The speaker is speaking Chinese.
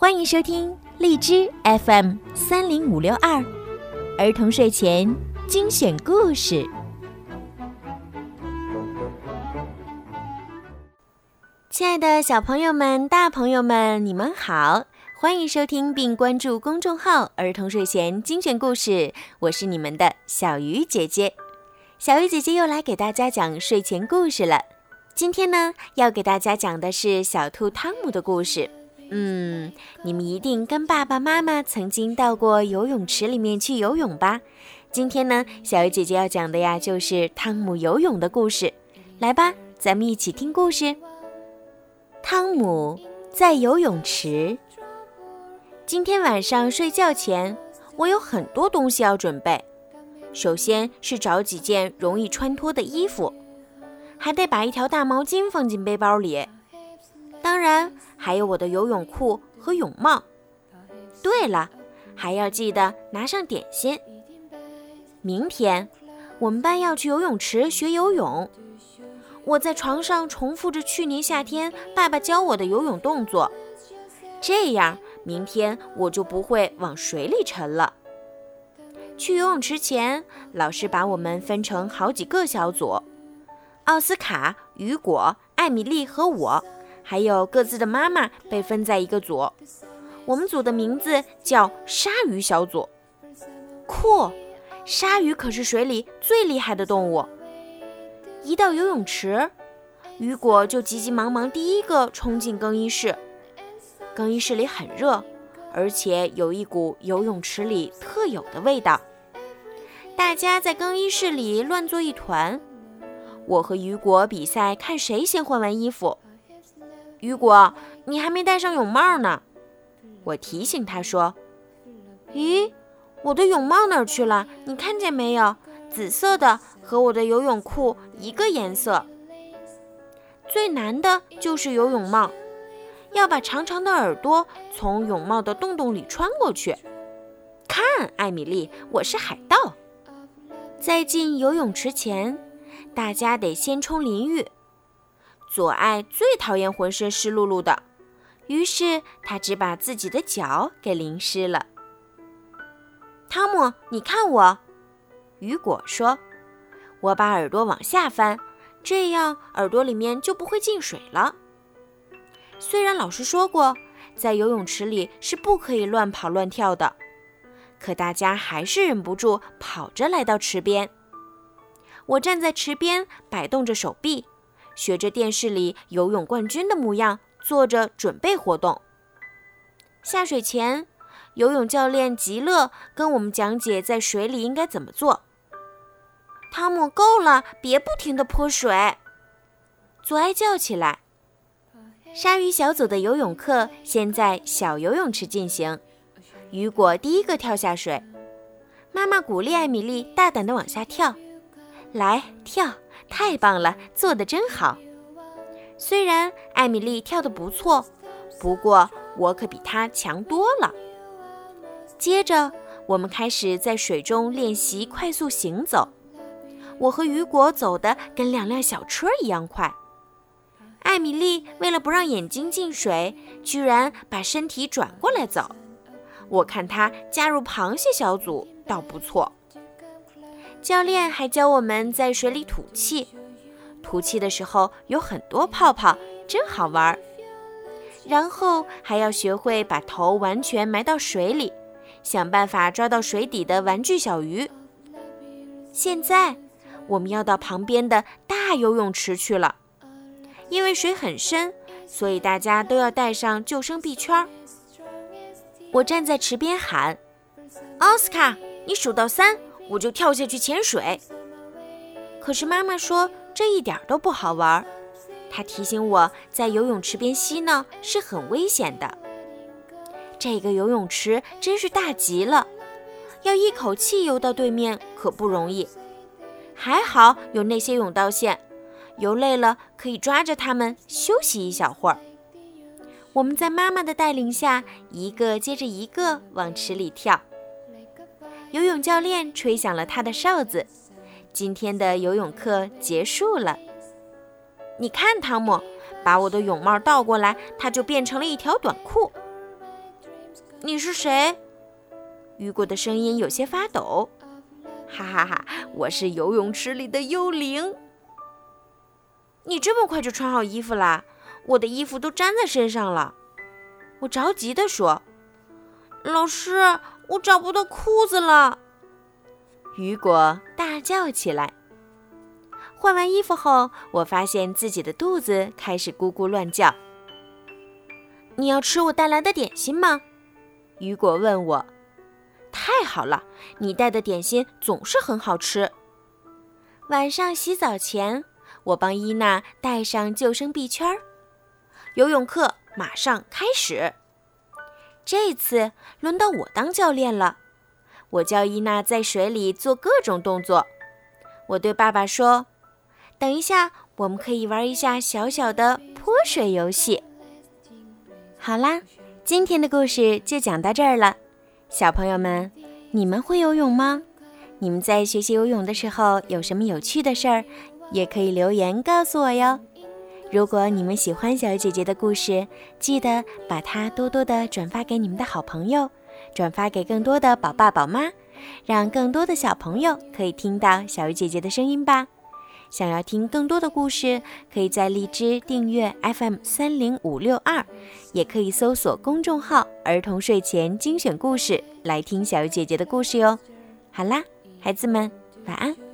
欢迎收听荔枝 FM 三零五六二儿童睡前精选故事。亲爱的小朋友们、大朋友们，你们好！欢迎收听并关注公众号“儿童睡前精选故事”，我是你们的小鱼姐姐。小鱼姐姐又来给大家讲睡前故事了。今天呢，要给大家讲的是小兔汤姆的故事。嗯，你们一定跟爸爸妈妈曾经到过游泳池里面去游泳吧？今天呢，小鱼姐姐要讲的呀，就是汤姆游泳的故事。来吧，咱们一起听故事。汤姆在游泳池。今天晚上睡觉前，我有很多东西要准备。首先是找几件容易穿脱的衣服，还得把一条大毛巾放进背包里。当然，还有我的游泳裤和泳帽。对了，还要记得拿上点心。明天，我们班要去游泳池学游泳。我在床上重复着去年夏天爸爸教我的游泳动作，这样明天我就不会往水里沉了。去游泳池前，老师把我们分成好几个小组，奥斯卡、雨果、艾米丽和我。还有各自的妈妈被分在一个组，我们组的名字叫鲨鱼小组。酷，鲨鱼可是水里最厉害的动物。一到游泳池，雨果就急急忙忙第一个冲进更衣室。更衣室里很热，而且有一股游泳池里特有的味道。大家在更衣室里乱作一团。我和雨果比赛，看谁先换完衣服。雨果，你还没戴上泳帽呢。我提醒他说：“咦，我的泳帽哪儿去了？你看见没有？紫色的，和我的游泳裤一个颜色。最难的就是游泳帽，要把长长的耳朵从泳帽的洞洞里穿过去。看，艾米丽，我是海盗。在进游泳池前，大家得先冲淋浴。”左爱最讨厌浑身湿漉漉的，于是他只把自己的脚给淋湿了。汤姆，你看我，雨果说：“我把耳朵往下翻，这样耳朵里面就不会进水了。”虽然老师说过，在游泳池里是不可以乱跑乱跳的，可大家还是忍不住跑着来到池边。我站在池边，摆动着手臂。学着电视里游泳冠军的模样，做着准备活动。下水前，游泳教练极乐跟我们讲解在水里应该怎么做。汤姆，够了，别不停地泼水！左爱叫起来。鲨鱼小组的游泳课先在小游泳池进行。雨果第一个跳下水，妈妈鼓励艾米丽大胆地往下跳。来跳，太棒了，做得真好。虽然艾米丽跳得不错，不过我可比她强多了。接着，我们开始在水中练习快速行走。我和雨果走得跟两辆小车一样快。艾米丽为了不让眼睛进水，居然把身体转过来走。我看她加入螃蟹小组倒不错。教练还教我们在水里吐气，吐气的时候有很多泡泡，真好玩。然后还要学会把头完全埋到水里，想办法抓到水底的玩具小鱼。现在我们要到旁边的大游泳池去了，因为水很深，所以大家都要带上救生臂圈。我站在池边喊：“奥斯卡，你数到三。”我就跳下去潜水，可是妈妈说这一点都不好玩。她提醒我在游泳池边嬉闹是很危险的。这个游泳池真是大极了，要一口气游到对面可不容易。还好有那些泳道线，游累了可以抓着它们休息一小会儿。我们在妈妈的带领下，一个接着一个往池里跳。游泳教练吹响了他的哨子，今天的游泳课结束了。你看，汤姆，把我的泳帽倒过来，它就变成了一条短裤。你是谁？雨果的声音有些发抖。哈哈哈，我是游泳池里的幽灵。你这么快就穿好衣服啦？我的衣服都粘在身上了。我着急地说：“老师，我找不到裤子了。”雨果大叫起来。换完衣服后，我发现自己的肚子开始咕咕乱叫。你要吃我带来的点心吗？雨果问我。太好了，你带的点心总是很好吃。晚上洗澡前，我帮伊娜戴上救生臂圈儿。游泳课马上开始。这次轮到我当教练了。我教伊娜在水里做各种动作。我对爸爸说：“等一下，我们可以玩一下小小的泼水游戏。”好啦，今天的故事就讲到这儿了。小朋友们，你们会游泳吗？你们在学习游泳的时候有什么有趣的事儿，也可以留言告诉我哟。如果你们喜欢小鱼姐姐的故事，记得把它多多的转发给你们的好朋友，转发给更多的宝爸宝妈，让更多的小朋友可以听到小鱼姐姐的声音吧。想要听更多的故事，可以在荔枝订阅 FM 三零五六二，也可以搜索公众号“儿童睡前精选故事”来听小鱼姐姐的故事哟。好啦，孩子们，晚安。